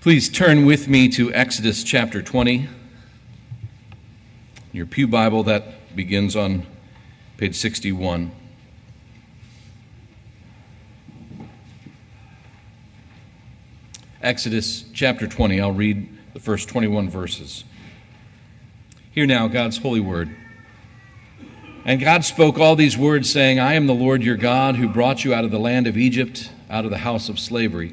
Please turn with me to Exodus chapter 20. Your Pew Bible, that begins on page 61. Exodus chapter 20. I'll read the first 21 verses. Hear now God's holy word. And God spoke all these words, saying, I am the Lord your God who brought you out of the land of Egypt, out of the house of slavery.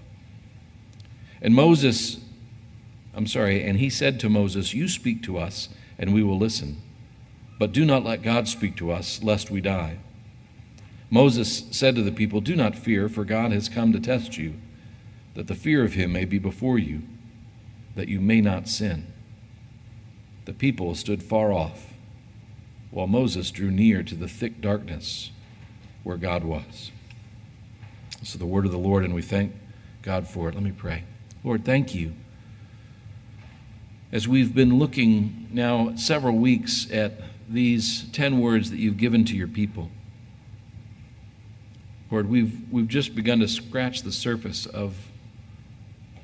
And Moses, I'm sorry, and he said to Moses, You speak to us, and we will listen. But do not let God speak to us, lest we die. Moses said to the people, Do not fear, for God has come to test you, that the fear of him may be before you, that you may not sin. The people stood far off, while Moses drew near to the thick darkness where God was. So the word of the Lord, and we thank God for it. Let me pray. Lord, thank you. As we've been looking now several weeks at these 10 words that you've given to your people, Lord, we've, we've just begun to scratch the surface of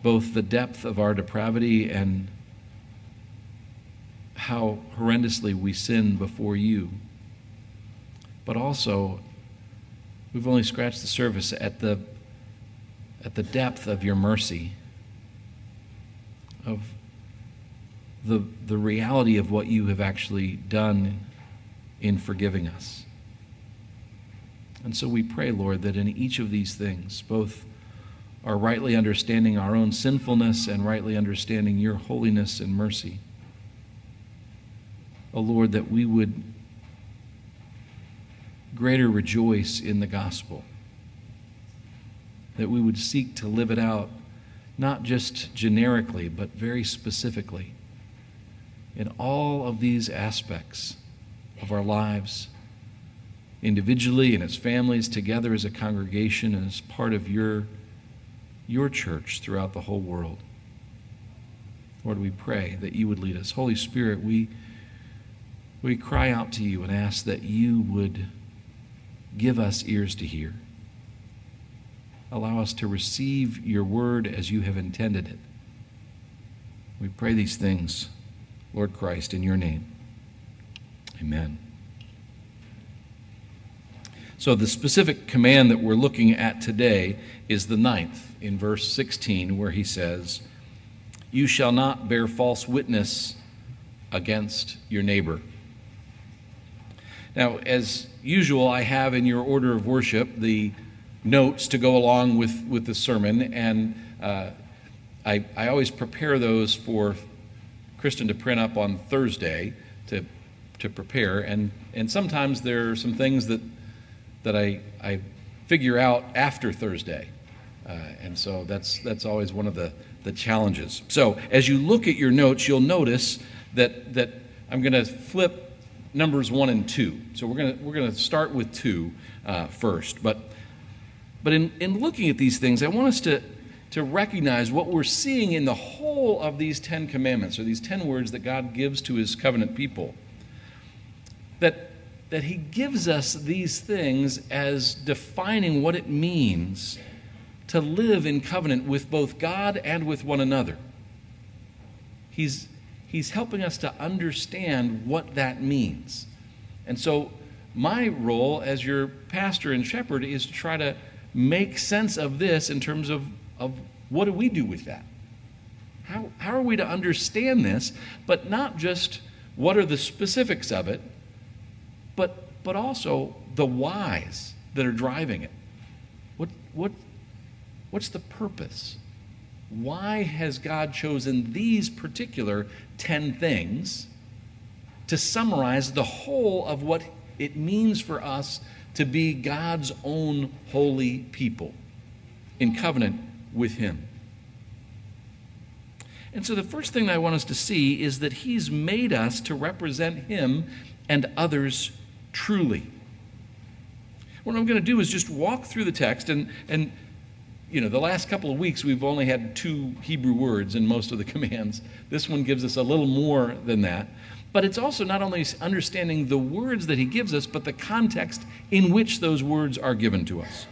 both the depth of our depravity and how horrendously we sin before you. But also, we've only scratched the surface at the, at the depth of your mercy, of the, the reality of what you have actually done in forgiving us. And so we pray, Lord, that in each of these things, both our rightly understanding our own sinfulness and rightly understanding your holiness and mercy, O oh Lord, that we would greater rejoice in the gospel, that we would seek to live it out, not just generically, but very specifically in all of these aspects of our lives, individually and as families, together as a congregation, and as part of your, your church throughout the whole world. Lord, we pray that you would lead us. Holy Spirit, we we cry out to you and ask that you would give us ears to hear. Allow us to receive your word as you have intended it. We pray these things, Lord Christ, in your name. Amen. So, the specific command that we're looking at today is the ninth in verse 16, where he says, You shall not bear false witness against your neighbor. Now, as usual, I have in your order of worship the notes to go along with, with the sermon, and uh, I, I always prepare those for Kristen to print up on Thursday to, to prepare. And, and sometimes there are some things that, that I, I figure out after Thursday. Uh, and so that's, that's always one of the, the challenges. So as you look at your notes, you'll notice that, that I'm going to flip numbers one and two. So we're going we're to start with two uh, first. But, but in, in looking at these things, I want us to, to recognize what we're seeing in the whole of these Ten Commandments, or these ten words that God gives to his covenant people. That, that he gives us these things as defining what it means to live in covenant with both God and with one another. He's, he's helping us to understand what that means. And so, my role as your pastor and shepherd is to try to make sense of this in terms of, of what do we do with that? How, how are we to understand this, but not just what are the specifics of it, but, but also the whys that are driving it? What, what, What's the purpose? Why has God chosen these particular 10 things to summarize the whole of what it means for us to be God's own holy people in covenant with Him? And so, the first thing I want us to see is that He's made us to represent Him and others truly. What I'm going to do is just walk through the text and, and you know, the last couple of weeks we've only had two Hebrew words in most of the commands. This one gives us a little more than that. But it's also not only understanding the words that he gives us, but the context in which those words are given to us.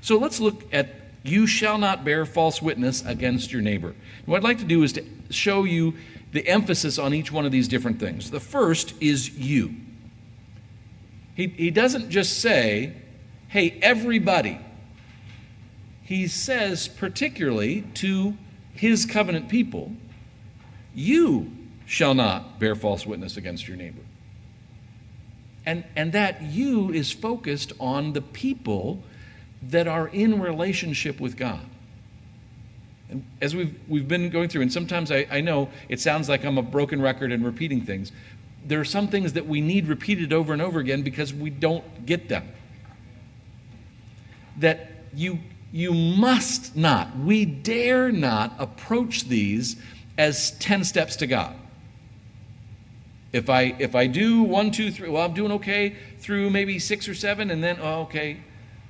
So let's look at you shall not bear false witness against your neighbor. what I'd like to do is to show you the emphasis on each one of these different things. The first is you. He, he doesn't just say, hey, everybody he says, particularly to his covenant people, you shall not bear false witness against your neighbor. And, and that you is focused on the people that are in relationship with God. And as we've, we've been going through, and sometimes I, I know it sounds like I'm a broken record and repeating things, there are some things that we need repeated over and over again because we don't get them. That you you must not, we dare not approach these as 10 steps to God. If I if I do one, two, three, well, I'm doing okay through maybe six or seven, and then oh, okay,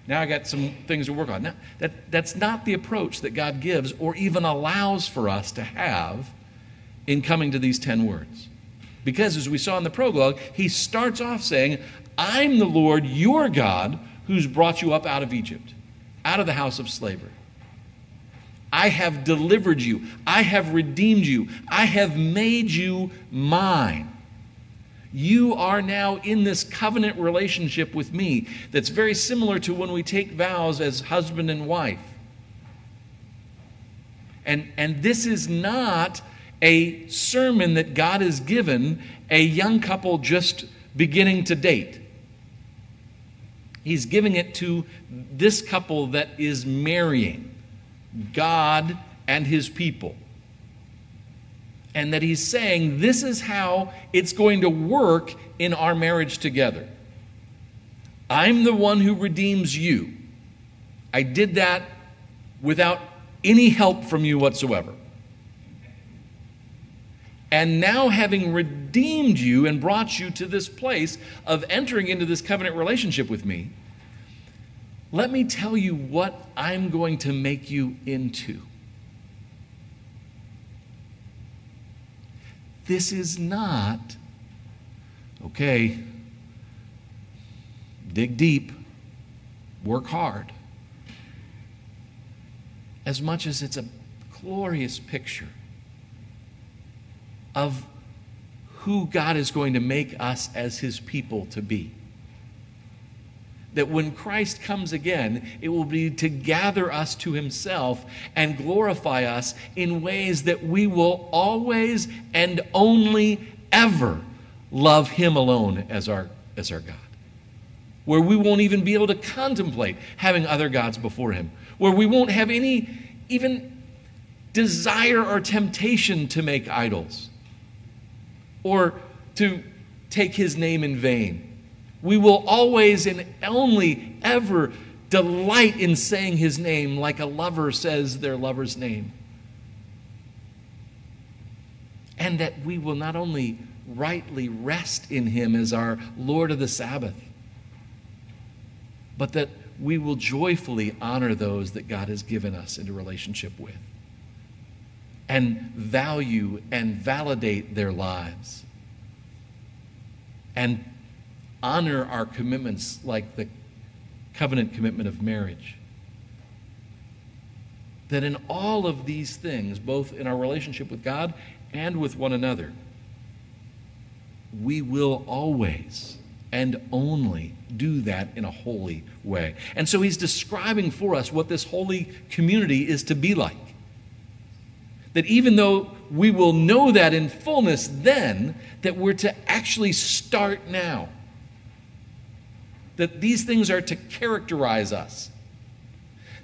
now I got some things to work on. Now, that that's not the approach that God gives or even allows for us to have in coming to these ten words. Because as we saw in the prologue, he starts off saying, I'm the Lord your God who's brought you up out of Egypt out of the house of slavery. I have delivered you. I have redeemed you. I have made you mine. You are now in this covenant relationship with me that's very similar to when we take vows as husband and wife. And, and this is not a sermon that God has given a young couple just beginning to date. He's giving it to this couple that is marrying God and his people. And that he's saying, this is how it's going to work in our marriage together. I'm the one who redeems you. I did that without any help from you whatsoever. And now, having redeemed you and brought you to this place of entering into this covenant relationship with me, let me tell you what I'm going to make you into. This is not, okay, dig deep, work hard, as much as it's a glorious picture of who God is going to make us as his people to be. That when Christ comes again, it will be to gather us to himself and glorify us in ways that we will always and only ever love him alone as our, as our God. Where we won't even be able to contemplate having other gods before him. Where we won't have any even desire or temptation to make idols or to take his name in vain. We will always and only ever delight in saying his name like a lover says their lover's name. And that we will not only rightly rest in him as our Lord of the Sabbath, but that we will joyfully honor those that God has given us into relationship with and value and validate their lives and honor our commitments like the covenant commitment of marriage. That in all of these things, both in our relationship with God and with one another, we will always and only do that in a holy way. And so he's describing for us what this holy community is to be like. That even though we will know that in fullness then, that we're to actually start now. That these things are to characterize us.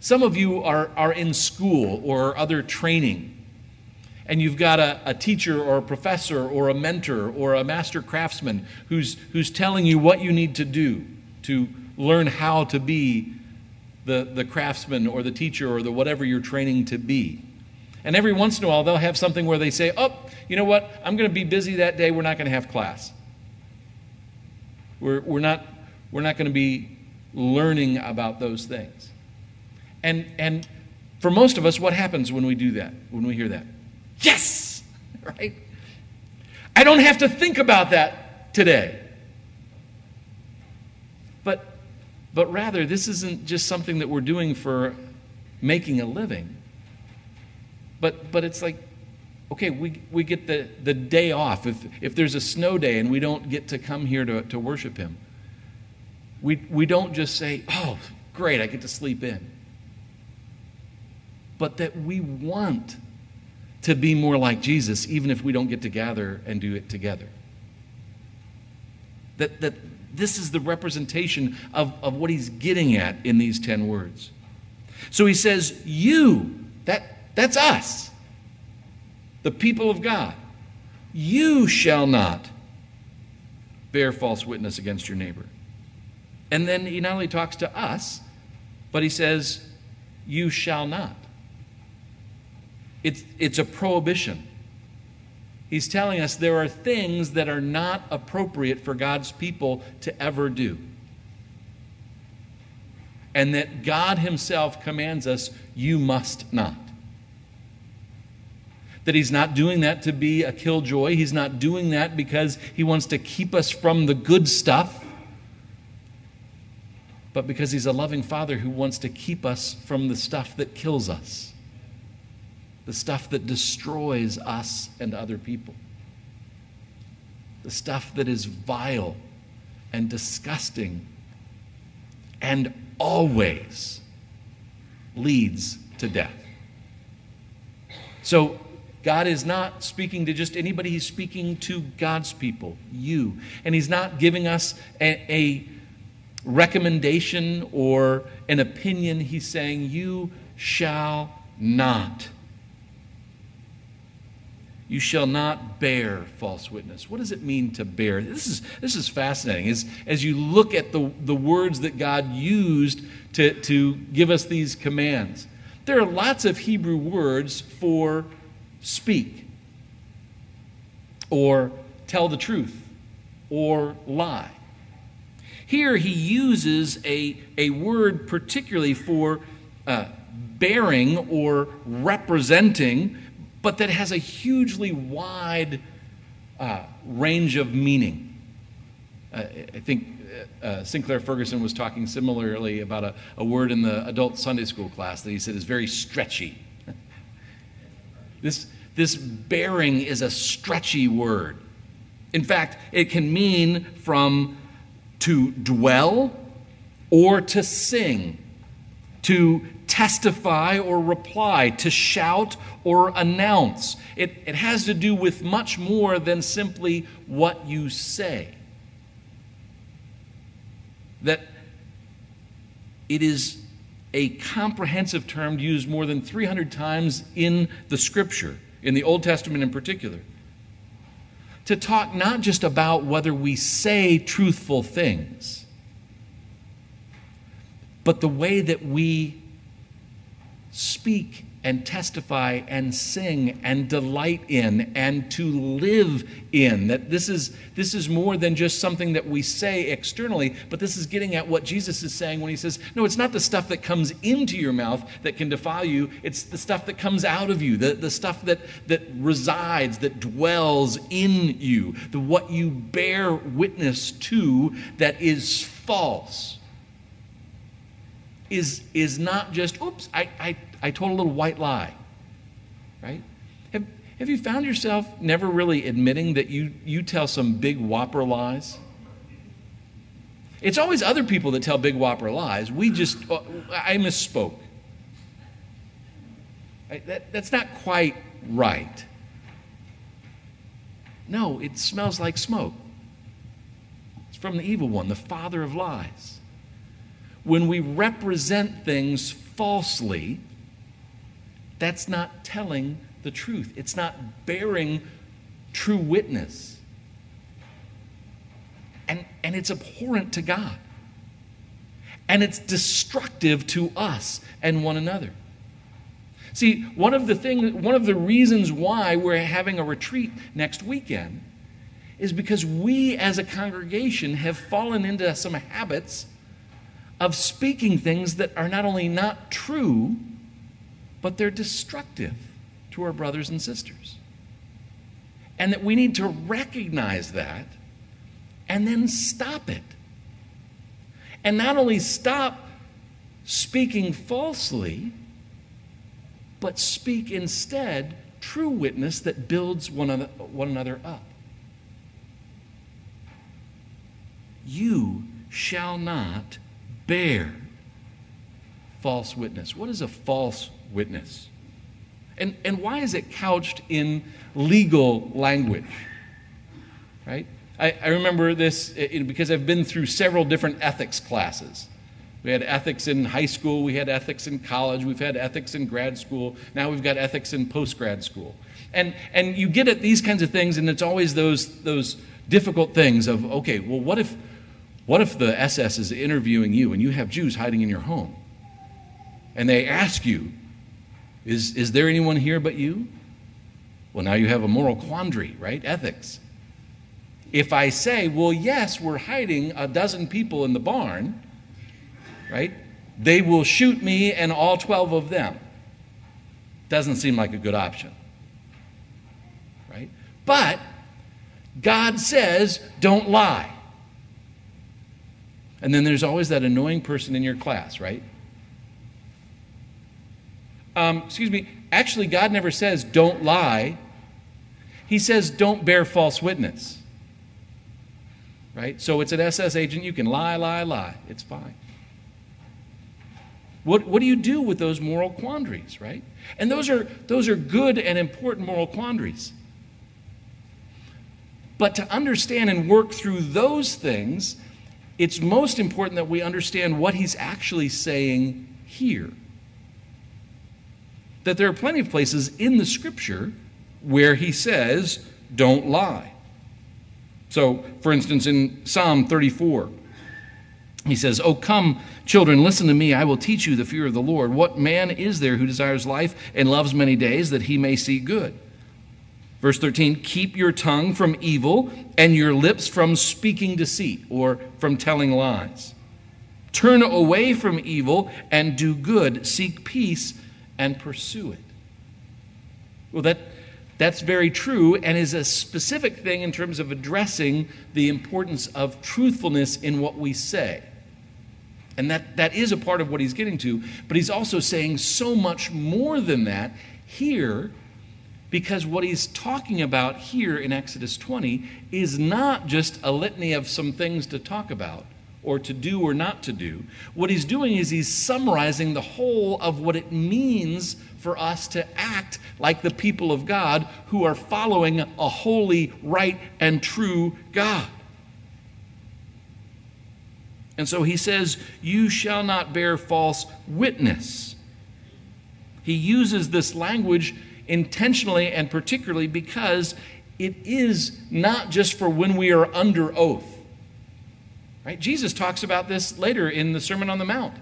Some of you are, are in school or other training and you've got a, a, teacher or a professor or a mentor or a master craftsman who's, who's telling you what you need to do to learn how to be the, the craftsman or the teacher or the whatever you're training to be. And every once in a while, they'll have something where they say, Oh, you know what? I'm going to be busy that day. We're not going to have class. We're, we're not, we're not going to be learning about those things. And, and for most of us, what happens when we do that, when we hear that? Yes! Right? I don't have to think about that today. But, but rather, this isn't just something that we're doing for making a living. But, but it's like, okay, we, we get the, the day off. If, if there's a snow day and we don't get to come here to, to worship Him, we, we don't just say, oh, great, I get to sleep in. But that we want to be more like Jesus, even if we don't get to gather and do it together. That, that this is the representation of, of what he's getting at in these 10 words. So he says, You, that, that's us, the people of God, you shall not bear false witness against your neighbor. And then he not only talks to us, but he says, You shall not. It's, it's a prohibition. He's telling us there are things that are not appropriate for God's people to ever do. And that God Himself commands us, you must not. That He's not doing that to be a killjoy. He's not doing that because He wants to keep us from the good stuff, but because He's a loving Father who wants to keep us from the stuff that kills us the stuff that destroys us and other people, the stuff that is vile and disgusting and always leads to death. So, God is not speaking to just anybody, He's speaking to God's people, you. And He's not giving us a, a recommendation or an opinion. He's saying, You shall not you shall not bear false witness. What does it mean to bear? This is, this is fascinating. As, as you look at the, the words that God used to, to give us these commands, there are lots of Hebrew words for speak, or tell the truth, or lie. Here he uses a, a word particularly for uh, bearing or representing but that has a hugely wide uh, range of meaning. Uh, I think uh, uh, Sinclair Ferguson was talking similarly about a, a word in the adult Sunday school class that he said is very stretchy. this, this bearing is a stretchy word. In fact, it can mean from to dwell or to sing, to testify or reply, to shout or announce. It, it has to do with much more than simply what you say. That it is a comprehensive term used more than 300 times in the scripture, in the Old Testament in particular. To talk not just about whether we say truthful things, but the way that we speak and testify and sing and delight in and to live in. That this is this is more than just something that we say externally but this is getting at what Jesus is saying when he says no it's not the stuff that comes into your mouth that can defile you. It's the stuff that comes out of you the, the stuff that that resides that dwells in you. The what you bear witness to that is false is, is not just, oops, I, I, I told a little white lie, right? Have, have you found yourself never really admitting that you, you tell some big whopper lies? It's always other people that tell big whopper lies. We just, uh, I misspoke. That, that's not quite right. No, it smells like smoke. It's from the evil one, the father of lies when we represent things falsely, that's not telling the truth. It's not bearing true witness. And, and it's abhorrent to God. And it's destructive to us and one another. See, one of the things, one of the reasons why we're having a retreat next weekend is because we as a congregation have fallen into some habits of speaking things that are not only not true, but they're destructive to our brothers and sisters. And that we need to recognize that and then stop it. And not only stop speaking falsely, but speak instead true witness that builds one another, one another up. You shall not bear false witness. What is a false witness? And, and why is it couched in legal language? Right? I, I remember this because I've been through several different ethics classes. We had ethics in high school, we had ethics in college, we've had ethics in grad school, now we've got ethics in post grad school. And, and you get at these kinds of things, and it's always those, those difficult things of, okay, well, what if, what if the SS is interviewing you and you have Jews hiding in your home? And they ask you, is, is there anyone here but you? Well, now you have a moral quandary, right? Ethics. If I say, well, yes, we're hiding a dozen people in the barn, right? They will shoot me and all 12 of them. Doesn't seem like a good option, right? But God says, don't lie. And then there's always that annoying person in your class, right? Um, excuse me, actually, God never says, don't lie. He says, don't bear false witness. Right? So it's an SS agent. You can lie, lie, lie. It's fine. What, what do you do with those moral quandaries, right? And those are, those are good and important moral quandaries. But to understand and work through those things, it's most important that we understand what he's actually saying here. That there are plenty of places in the scripture where he says, don't lie. So, for instance, in Psalm 34, he says, Oh, come, children, listen to me. I will teach you the fear of the Lord. What man is there who desires life and loves many days that he may see good? Verse 13, keep your tongue from evil and your lips from speaking deceit or from telling lies. Turn away from evil and do good. Seek peace and pursue it. Well, that, that's very true and is a specific thing in terms of addressing the importance of truthfulness in what we say. And that, that is a part of what he's getting to. But he's also saying so much more than that here because what he's talking about here in Exodus 20 is not just a litany of some things to talk about or to do or not to do. What he's doing is he's summarizing the whole of what it means for us to act like the people of God who are following a holy, right, and true God. And so he says, You shall not bear false witness. He uses this language intentionally and particularly because it is not just for when we are under oath. Right? Jesus talks about this later in the Sermon on the Mount.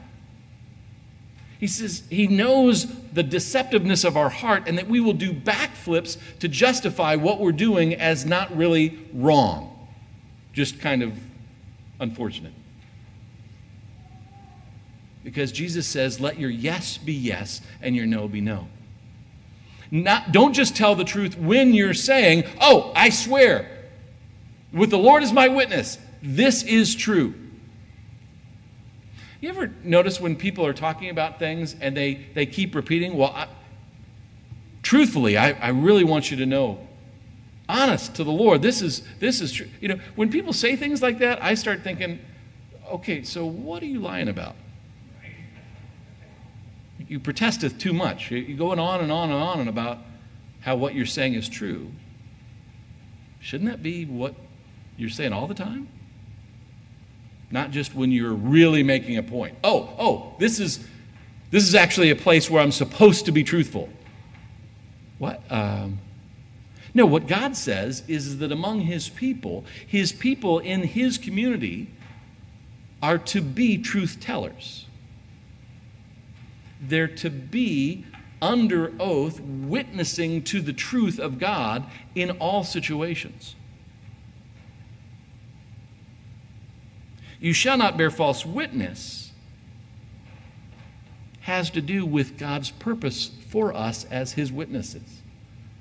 He says he knows the deceptiveness of our heart and that we will do backflips to justify what we're doing as not really wrong, just kind of unfortunate. Because Jesus says, let your yes be yes and your no be no. Not, don't just tell the truth when you're saying, oh, I swear, with the Lord as my witness, this is true. You ever notice when people are talking about things and they, they keep repeating, well, I, truthfully, I, I really want you to know, honest to the Lord, this is, this is true. You know, when people say things like that, I start thinking, okay, so what are you lying about? you protesteth too much. You're going on and on and on and about how what you're saying is true. Shouldn't that be what you're saying all the time? Not just when you're really making a point. Oh, oh, this is this is actually a place where I'm supposed to be truthful. What? Um, no, what God says is that among His people, His people in His community are to be truth tellers they're to be under oath, witnessing to the truth of God in all situations. You shall not bear false witness has to do with God's purpose for us as his witnesses.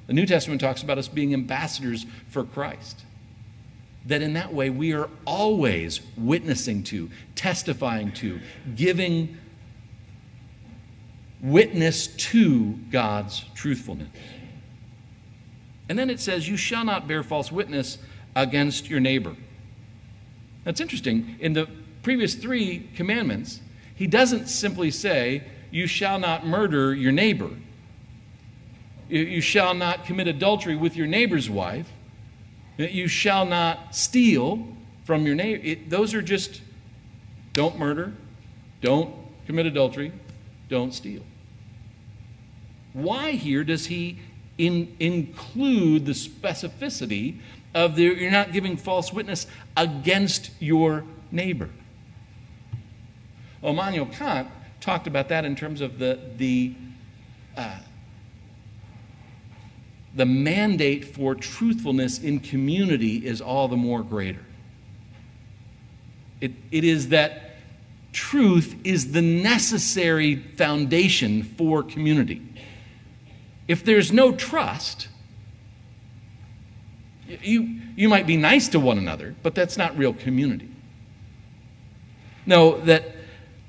The New Testament talks about us being ambassadors for Christ. That in that way we are always witnessing to, testifying to, giving witness to God's truthfulness. And then it says, You shall not bear false witness against your neighbor. That's interesting. In the previous three commandments, he doesn't simply say, You shall not murder your neighbor. You shall not commit adultery with your neighbor's wife. You shall not steal from your neighbor. those are just don't murder, don't commit adultery, don't steal. Why here does he in, include the specificity of the, you're not giving false witness against your neighbor? Immanuel Kant talked about that in terms of the, the, uh, the mandate for truthfulness in community is all the more greater. It, it is that truth is the necessary foundation for community. If there's no trust, you, you might be nice to one another, but that's not real community. No, that,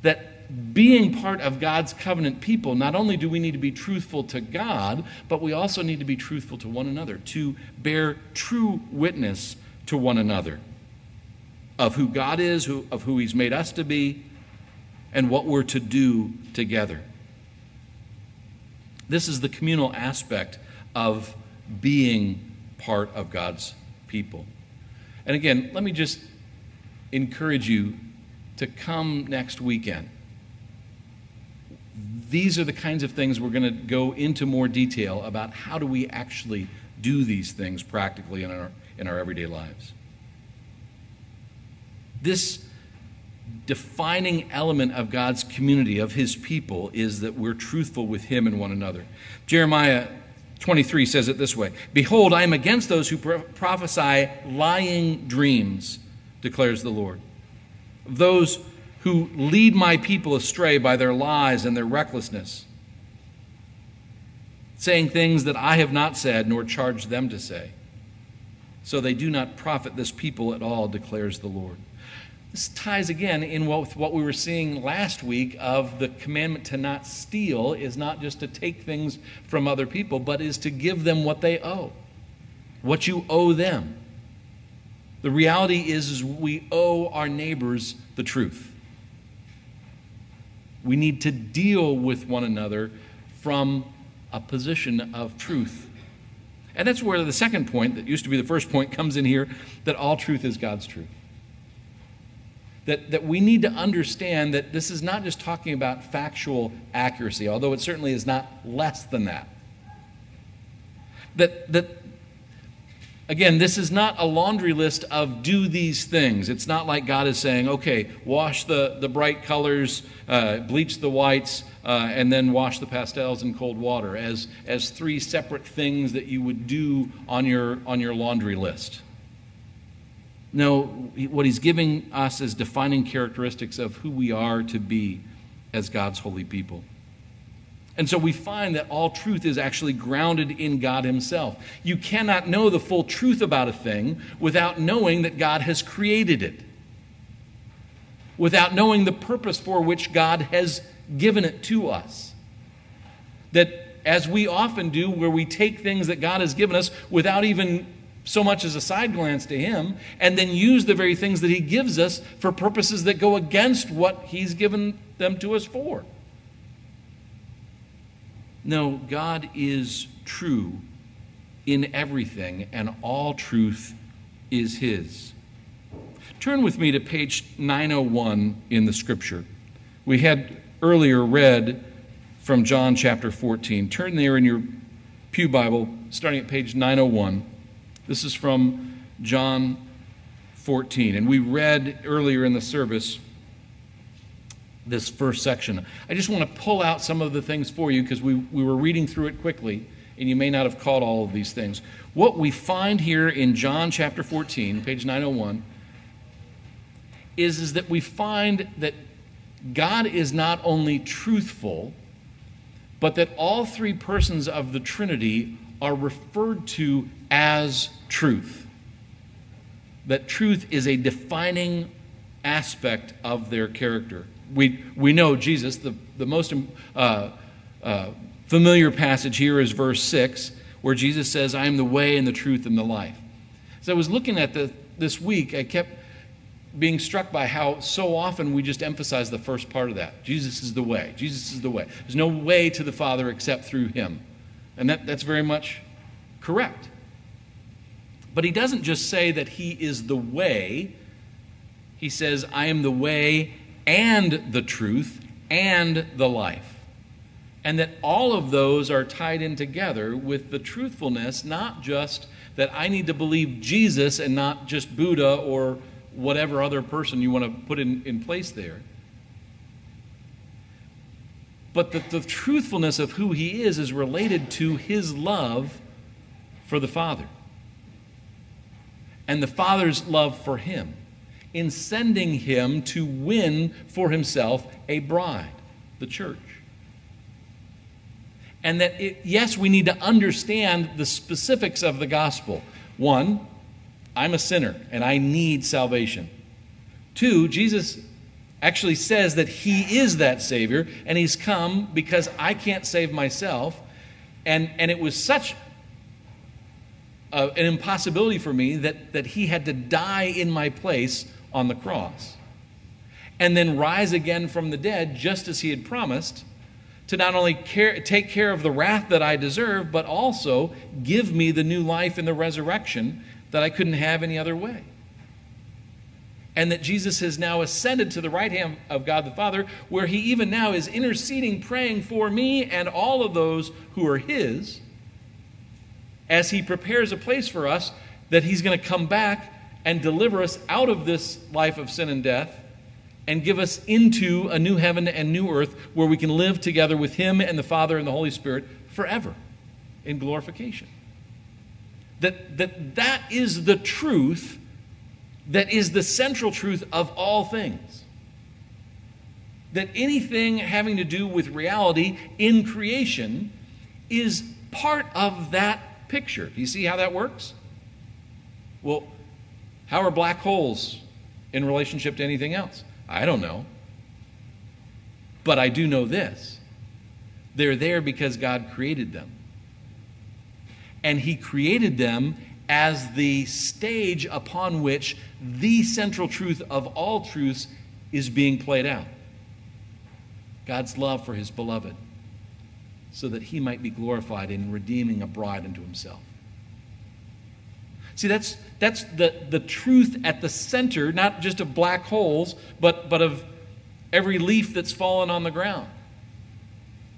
that being part of God's covenant people, not only do we need to be truthful to God, but we also need to be truthful to one another, to bear true witness to one another of who God is, who, of who He's made us to be, and what we're to do together. This is the communal aspect of being part of God's people. And again, let me just encourage you to come next weekend. These are the kinds of things we're going to go into more detail about how do we actually do these things practically in our, in our everyday lives. This defining element of God's community, of his people, is that we're truthful with him and one another. Jeremiah 23 says it this way Behold, I am against those who prophesy lying dreams, declares the Lord. Those who lead my people astray by their lies and their recklessness, saying things that I have not said nor charged them to say. So they do not profit this people at all, declares the Lord. This ties again in with what we were seeing last week of the commandment to not steal is not just to take things from other people, but is to give them what they owe, what you owe them. The reality is, is we owe our neighbors the truth. We need to deal with one another from a position of truth. And that's where the second point, that used to be the first point, comes in here that all truth is God's truth. That, that we need to understand that this is not just talking about factual accuracy, although it certainly is not less than that. That, that again, this is not a laundry list of do these things. It's not like God is saying, okay, wash the, the bright colors, uh, bleach the whites, uh, and then wash the pastels in cold water as, as three separate things that you would do on your, on your laundry list. No, what he's giving us is defining characteristics of who we are to be as God's holy people. And so we find that all truth is actually grounded in God Himself. You cannot know the full truth about a thing without knowing that God has created it, without knowing the purpose for which God has given it to us. That, as we often do, where we take things that God has given us without even so much as a side glance to Him, and then use the very things that He gives us for purposes that go against what He's given them to us for. No, God is true in everything, and all truth is His. Turn with me to page 901 in the scripture. We had earlier read from John chapter 14. Turn there in your Pew Bible, starting at page 901. This is from John 14. And we read earlier in the service this first section. I just want to pull out some of the things for you because we, we were reading through it quickly and you may not have caught all of these things. What we find here in John chapter 14, page 901, is, is that we find that God is not only truthful, but that all three persons of the Trinity are referred to as truth. That truth is a defining aspect of their character we, we know Jesus, the, the most uh, uh, familiar passage here is verse 6, where Jesus says, I am the way and the truth and the life. As I was looking at the, this week, I kept being struck by how so often we just emphasize the first part of that. Jesus is the way. Jesus is the way. There's no way to the Father except through him. And that, that's very much correct. But he doesn't just say that he is the way, he says, I am the way and the truth and the life. And that all of those are tied in together with the truthfulness, not just that I need to believe Jesus and not just Buddha or whatever other person you want to put in, in place there. But that the truthfulness of who he is is related to his love for the Father and the Father's love for him in sending him to win for himself a bride, the church. And that, it, yes, we need to understand the specifics of the gospel. One, I'm a sinner and I need salvation. Two, Jesus actually says that he is that Savior and he's come because I can't save myself. And, and it was such a, an impossibility for me that, that he had to die in my place on the cross, and then rise again from the dead, just as he had promised, to not only care, take care of the wrath that I deserve, but also give me the new life in the resurrection that I couldn't have any other way. And that Jesus has now ascended to the right hand of God the Father, where he even now is interceding, praying for me and all of those who are his, as he prepares a place for us that he's going to come back and deliver us out of this life of sin and death and give us into a new heaven and new earth where we can live together with Him and the Father and the Holy Spirit forever in glorification. That that, that is the truth that is the central truth of all things. That anything having to do with reality in creation is part of that picture. Do you see how that works? Well, how are black holes in relationship to anything else? I don't know. But I do know this they're there because God created them. And He created them as the stage upon which the central truth of all truths is being played out God's love for His beloved, so that He might be glorified in redeeming a bride unto Himself. See, that's, that's the, the truth at the center, not just of black holes, but, but of every leaf that's fallen on the ground.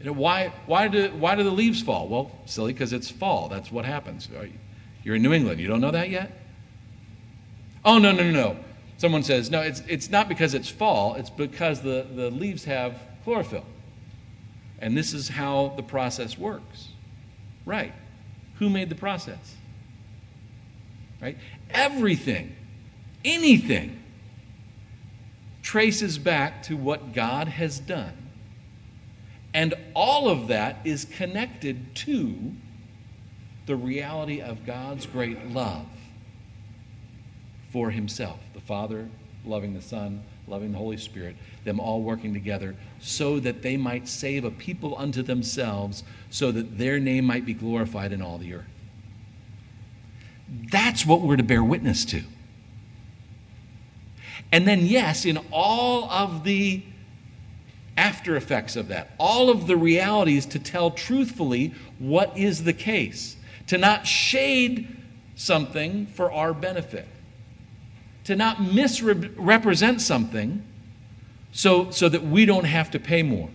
You know, why, why, do, why do the leaves fall? Well, silly, because it's fall. That's what happens. You're in New England. You don't know that yet? Oh, no, no, no, no. Someone says, no, it's, it's not because it's fall, it's because the, the leaves have chlorophyll. And this is how the process works. Right. Who made the process? Right? Everything, anything, traces back to what God has done. And all of that is connected to the reality of God's great love for Himself the Father loving the Son, loving the Holy Spirit, them all working together so that they might save a people unto themselves, so that their name might be glorified in all the earth. That's what we're to bear witness to. And then, yes, in all of the after effects of that, all of the realities to tell truthfully what is the case, to not shade something for our benefit, to not misrepresent something so, so that we don't have to pay more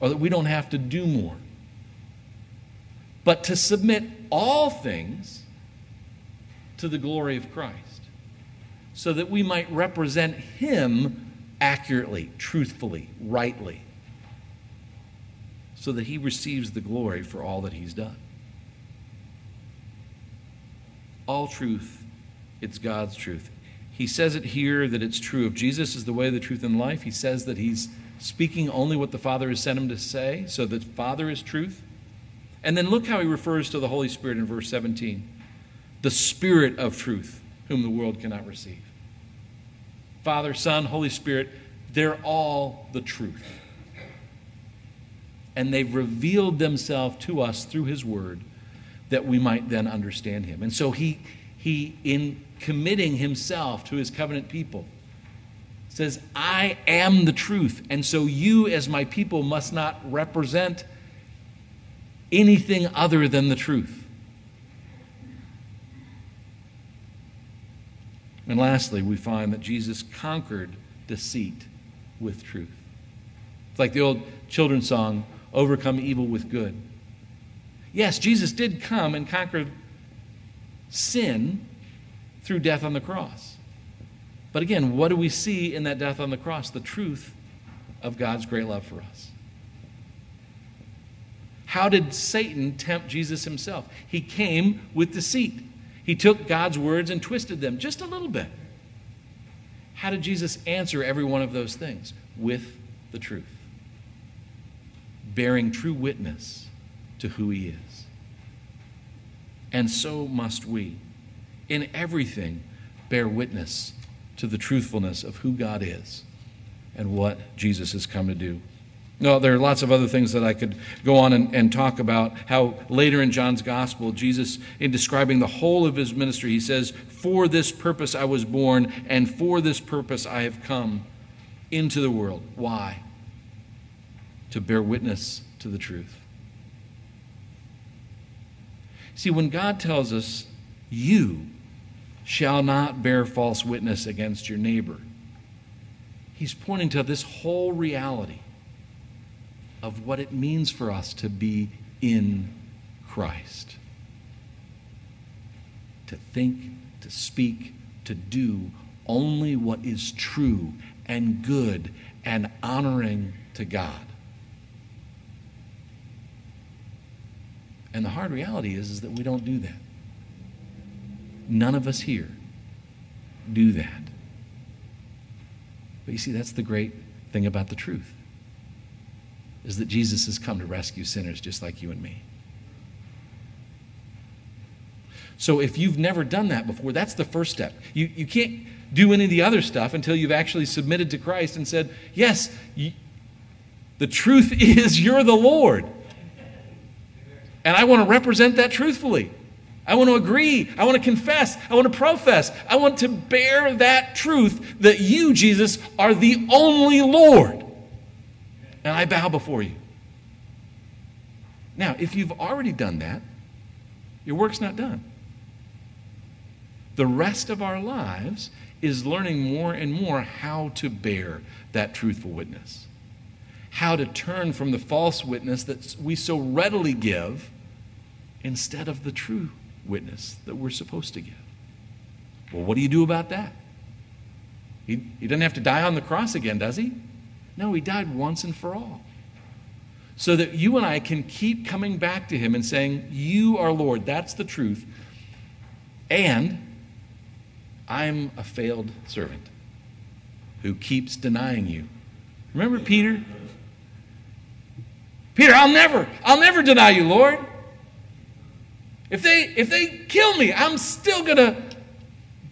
or that we don't have to do more, but to submit all things to the glory of Christ so that we might represent Him accurately, truthfully, rightly, so that He receives the glory for all that He's done. All truth, it's God's truth. He says it here that it's true. If Jesus is the way, the truth, and life, He says that He's speaking only what the Father has sent Him to say, so the Father is truth. And then look how He refers to the Holy Spirit in verse 17 the Spirit of truth, whom the world cannot receive. Father, Son, Holy Spirit, they're all the truth. And they've revealed themselves to us through His Word that we might then understand Him. And so He, he in committing Himself to His covenant people, says, I am the truth. And so you, as my people, must not represent anything other than the truth. And lastly, we find that Jesus conquered deceit with truth. It's like the old children's song, Overcome Evil with Good. Yes, Jesus did come and conquer sin through death on the cross. But again, what do we see in that death on the cross? The truth of God's great love for us. How did Satan tempt Jesus himself? He came with deceit. He took God's words and twisted them just a little bit. How did Jesus answer every one of those things? With the truth, bearing true witness to who He is. And so must we, in everything, bear witness to the truthfulness of who God is and what Jesus has come to do. No, there are lots of other things that I could go on and, and, talk about. How later in John's gospel, Jesus, in describing the whole of his ministry, he says, For this purpose I was born, and for this purpose I have come into the world. Why? To bear witness to the truth. See, when God tells us, You shall not bear false witness against your neighbor, he's pointing to this whole reality of what it means for us to be in Christ. To think, to speak, to do only what is true and good and honoring to God. And the hard reality is, is that we don't do that. None of us here do that. But you see, that's the great thing about the truth is that Jesus has come to rescue sinners just like you and me. So if you've never done that before, that's the first step. You, you can't do any of the other stuff until you've actually submitted to Christ and said, Yes, you, the truth is you're the Lord. And I want to represent that truthfully. I want to agree. I want to confess. I want to profess. I want to bear that truth that you, Jesus, are the only Lord and I bow before you. Now, if you've already done that, your work's not done. The rest of our lives is learning more and more how to bear that truthful witness, how to turn from the false witness that we so readily give instead of the true witness that we're supposed to give. Well, what do you do about that? He, he doesn't have to die on the cross again, does he? No, he died once and for all. So that you and I can keep coming back to him and saying, You are Lord. That's the truth. And I'm a failed servant who keeps denying you. Remember Peter? Peter, I'll never, I'll never deny you, Lord. If they if they kill me, I'm still gonna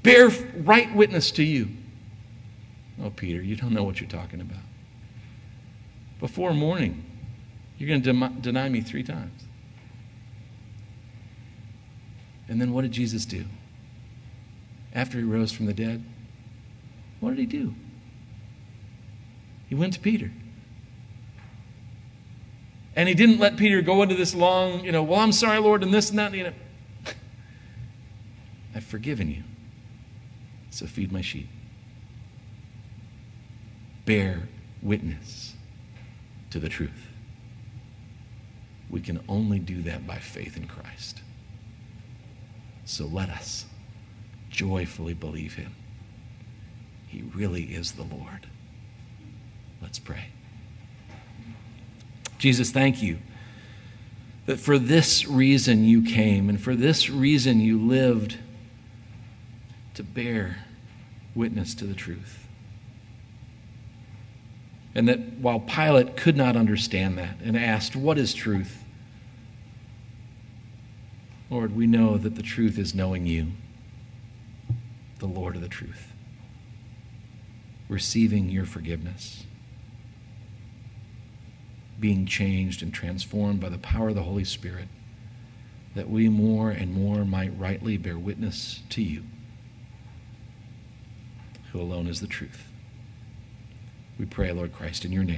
bear right witness to you. Oh, Peter, you don't know what you're talking about. Before morning, you're going to de- deny me three times. And then what did Jesus do? After he rose from the dead, what did he do? He went to Peter. And he didn't let Peter go into this long, you know, well, I'm sorry, Lord, and this and that. You know, I've forgiven you. So feed my sheep. Bear witness to the truth. We can only do that by faith in Christ. So let us joyfully believe him. He really is the Lord. Let's pray. Jesus, thank you that for this reason you came and for this reason you lived to bear witness to the truth. And that while Pilate could not understand that and asked, What is truth? Lord, we know that the truth is knowing you, the Lord of the truth, receiving your forgiveness, being changed and transformed by the power of the Holy Spirit, that we more and more might rightly bear witness to you, who alone is the truth. We pray, Lord Christ, in your name.